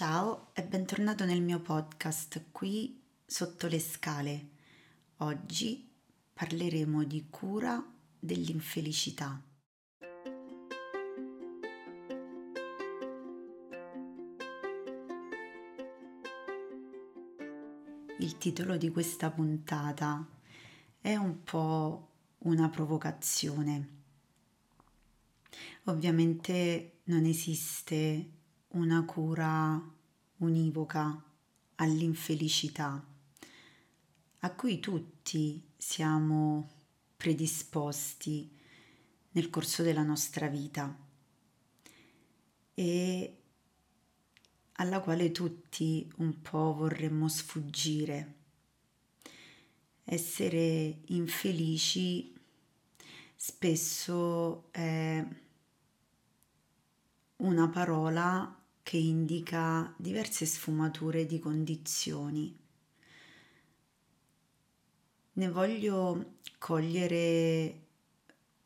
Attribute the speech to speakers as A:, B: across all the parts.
A: Ciao e bentornato nel mio podcast qui sotto le scale. Oggi parleremo di cura dell'infelicità. Il titolo di questa puntata è un po' una provocazione. Ovviamente non esiste una cura univoca all'infelicità a cui tutti siamo predisposti nel corso della nostra vita e alla quale tutti un po' vorremmo sfuggire. Essere infelici spesso è una parola che indica diverse sfumature di condizioni. Ne voglio cogliere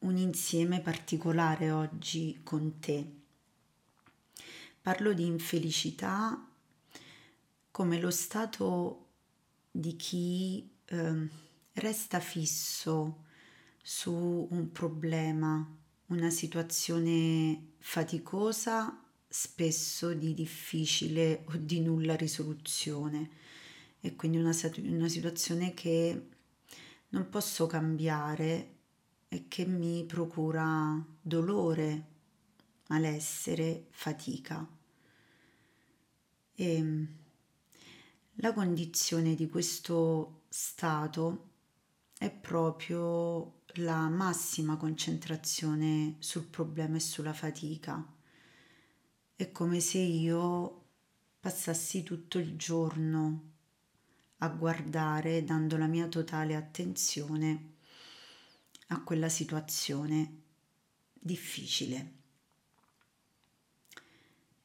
A: un insieme particolare oggi con te. Parlo di infelicità come lo stato di chi eh, resta fisso su un problema, una situazione faticosa spesso di difficile o di nulla risoluzione e quindi una, una situazione che non posso cambiare e che mi procura dolore, malessere, fatica. E la condizione di questo stato è proprio la massima concentrazione sul problema e sulla fatica è come se io passassi tutto il giorno a guardare dando la mia totale attenzione a quella situazione difficile.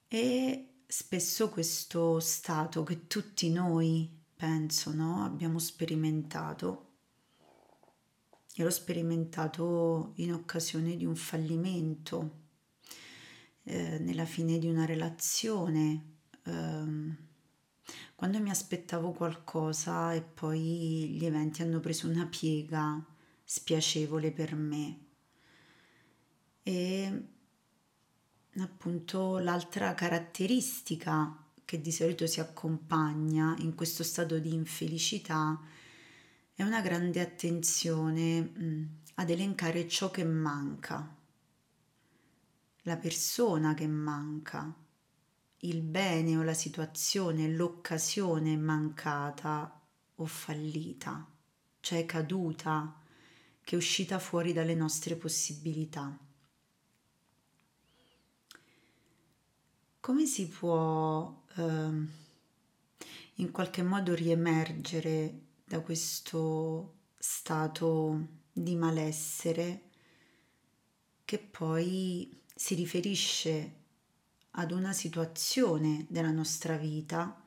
A: E spesso questo stato che tutti noi, penso, no, abbiamo sperimentato, e l'ho sperimentato in occasione di un fallimento eh, nella fine di una relazione, ehm, quando mi aspettavo qualcosa e poi gli eventi hanno preso una piega spiacevole per me. E appunto l'altra caratteristica che di solito si accompagna in questo stato di infelicità è una grande attenzione mh, ad elencare ciò che manca la persona che manca, il bene o la situazione, l'occasione mancata o fallita, cioè caduta, che è uscita fuori dalle nostre possibilità. Come si può eh, in qualche modo riemergere da questo stato di malessere che poi si riferisce ad una situazione della nostra vita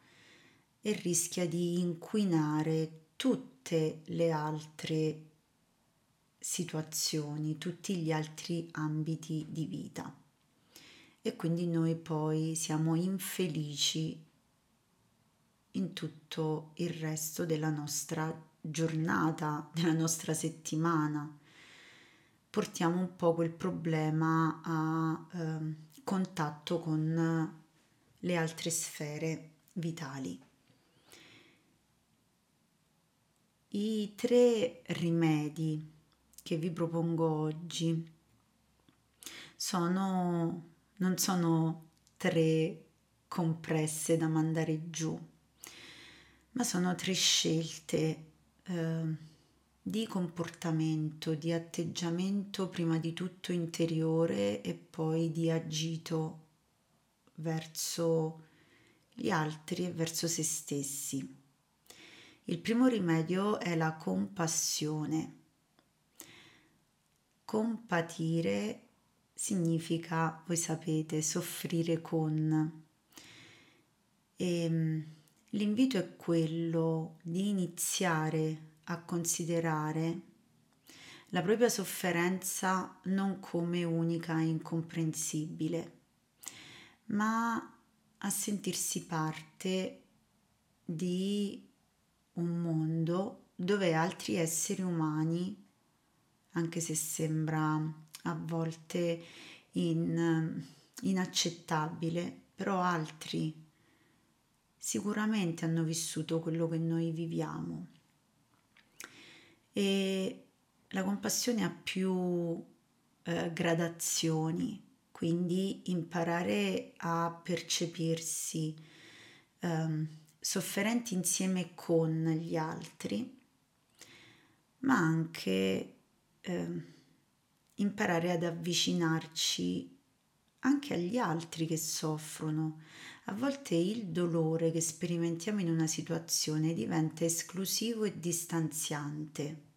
A: e rischia di inquinare tutte le altre situazioni, tutti gli altri ambiti di vita. E quindi noi poi siamo infelici in tutto il resto della nostra giornata, della nostra settimana portiamo un po' quel problema a eh, contatto con le altre sfere vitali. I tre rimedi che vi propongo oggi sono, non sono tre compresse da mandare giù, ma sono tre scelte eh, di comportamento, di atteggiamento prima di tutto interiore e poi di agito verso gli altri e verso se stessi. Il primo rimedio è la compassione. Compatire significa, voi sapete, soffrire con. E ehm, l'invito è quello di iniziare a considerare la propria sofferenza non come unica e incomprensibile, ma a sentirsi parte di un mondo dove altri esseri umani, anche se sembra a volte in, inaccettabile, però altri sicuramente hanno vissuto quello che noi viviamo. E la compassione ha più eh, gradazioni, quindi imparare a percepirsi ehm, sofferenti insieme con gli altri, ma anche eh, imparare ad avvicinarci anche agli altri che soffrono. A volte il dolore che sperimentiamo in una situazione diventa esclusivo e distanziante.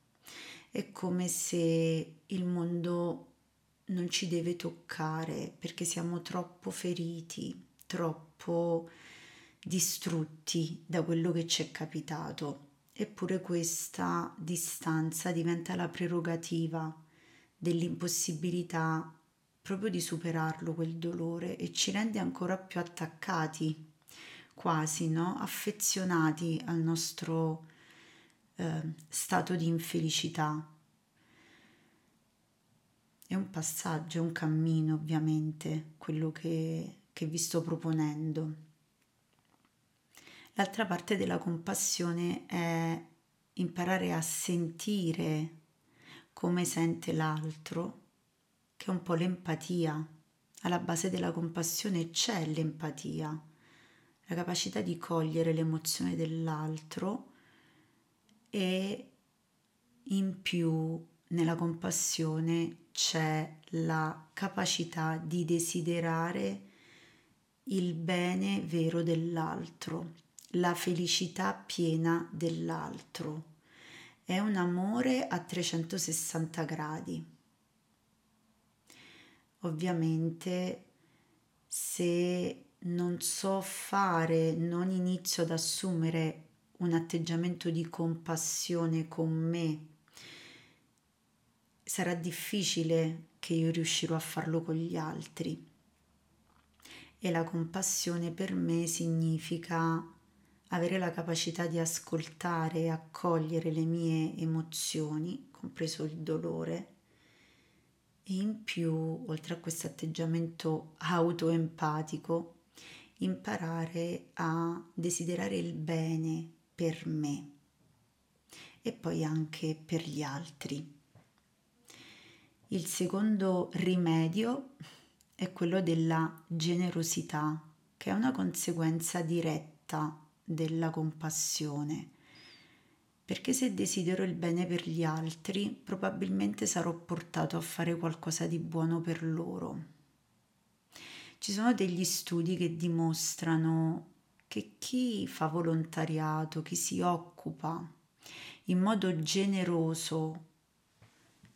A: È come se il mondo non ci deve toccare perché siamo troppo feriti, troppo distrutti da quello che ci è capitato. Eppure questa distanza diventa la prerogativa dell'impossibilità proprio di superarlo quel dolore e ci rende ancora più attaccati, quasi, no? affezionati al nostro eh, stato di infelicità. È un passaggio, è un cammino ovviamente quello che, che vi sto proponendo. L'altra parte della compassione è imparare a sentire come sente l'altro, che è un po' l'empatia. Alla base della compassione c'è l'empatia, la capacità di cogliere l'emozione dell'altro e in più nella compassione c'è la capacità di desiderare il bene vero dell'altro, la felicità piena dell'altro. È un amore a 360 gradi. Ovviamente se non so fare, non inizio ad assumere un atteggiamento di compassione con me sarà difficile che io riuscirò a farlo con gli altri. E la compassione per me significa avere la capacità di ascoltare e accogliere le mie emozioni, compreso il dolore, e in più, oltre a questo atteggiamento autoempatico, imparare a desiderare il bene per me e poi anche per gli altri. Il secondo rimedio è quello della generosità, che è una conseguenza diretta della compassione. Perché se desidero il bene per gli altri, probabilmente sarò portato a fare qualcosa di buono per loro. Ci sono degli studi che dimostrano che chi fa volontariato, chi si occupa in modo generoso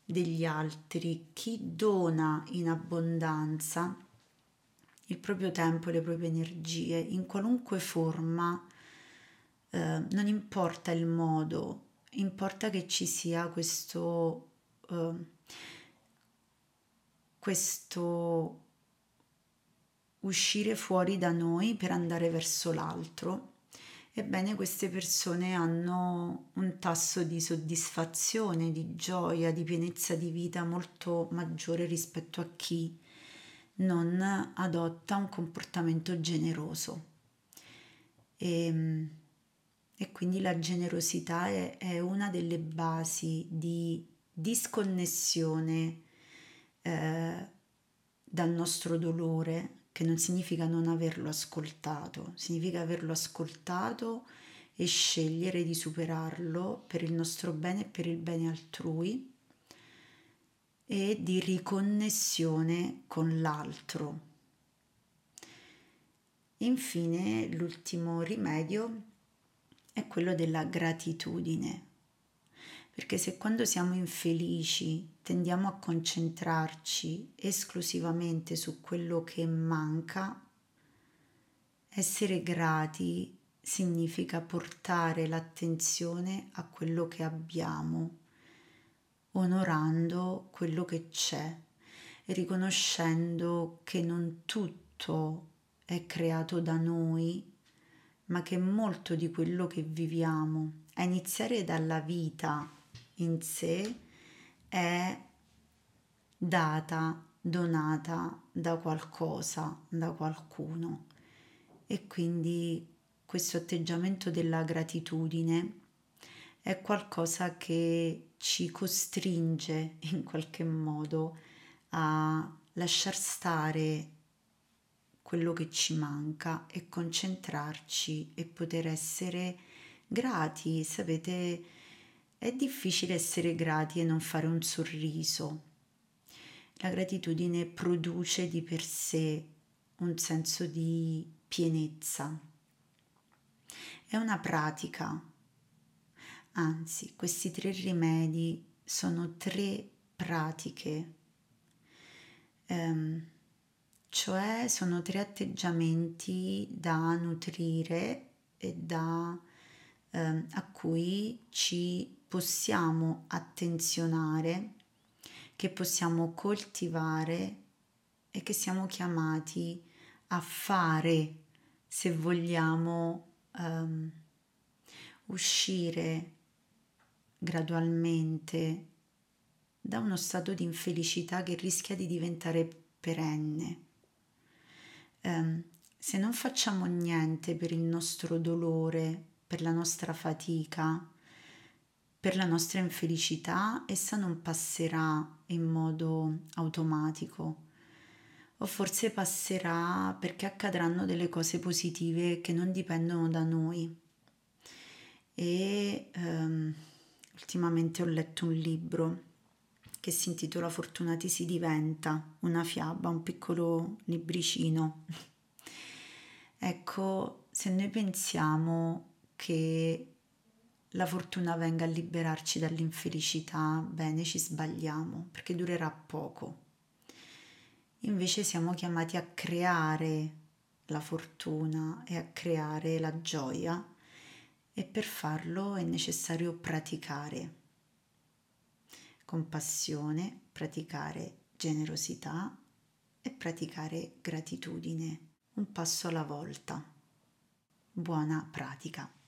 A: degli altri, chi dona in abbondanza il proprio tempo e le proprie energie in qualunque forma, eh, non importa il modo, importa che ci sia questo, eh, questo uscire fuori da noi per andare verso l'altro ebbene queste persone hanno un tasso di soddisfazione, di gioia, di pienezza di vita molto maggiore rispetto a chi non adotta un comportamento generoso. E, ehm, e quindi la generosità è, è, una delle basi di disconnessione eh, dal nostro dolore, che non significa non averlo ascoltato, significa averlo ascoltato e scegliere di superarlo per il nostro bene e per il bene altrui e di riconnessione con l'altro. Infine, l'ultimo rimedio è quello della gratitudine. Perché se quando siamo infelici tendiamo a concentrarci esclusivamente su quello che manca, essere grati significa portare l'attenzione a quello che abbiamo, onorando quello che c'è e riconoscendo che non tutto è creato da noi, ma che molto di quello che viviamo, a iniziare dalla vita in sé, è data, donata da qualcosa, da qualcuno. E quindi questo atteggiamento della gratitudine è qualcosa che ci costringe in qualche modo a lasciar stare quello che ci manca e concentrarci e poter essere grati. Sapete, è difficile essere grati e non fare un sorriso. La gratitudine produce di per sé un senso di pienezza. È una pratica. Anzi, questi tre rimedi sono tre pratiche. Um, cioè sono tre atteggiamenti da nutrire e da, eh, a cui ci possiamo attenzionare, che possiamo coltivare e che siamo chiamati a fare se vogliamo um, uscire gradualmente da uno stato di infelicità che rischia di diventare perenne eh, se non facciamo niente per il nostro dolore, per la nostra fatica, per la nostra infelicità, essa non passerà in modo automatico o forse passerà perché accadranno delle cose positive che non dipendono da noi. E um, ultimamente ho letto un libro che si intitola Fortunati si diventa, una fiaba, un piccolo libricino. ecco, se noi pensiamo che la fortuna venga a liberarci dall'infelicità, bene, ci sbagliamo, perché durerà poco. Invece siamo chiamati a creare la fortuna e a creare la gioia e per farlo è necessario praticare compassione, praticare generosità e praticare gratitudine, un passo alla volta. Buona pratica.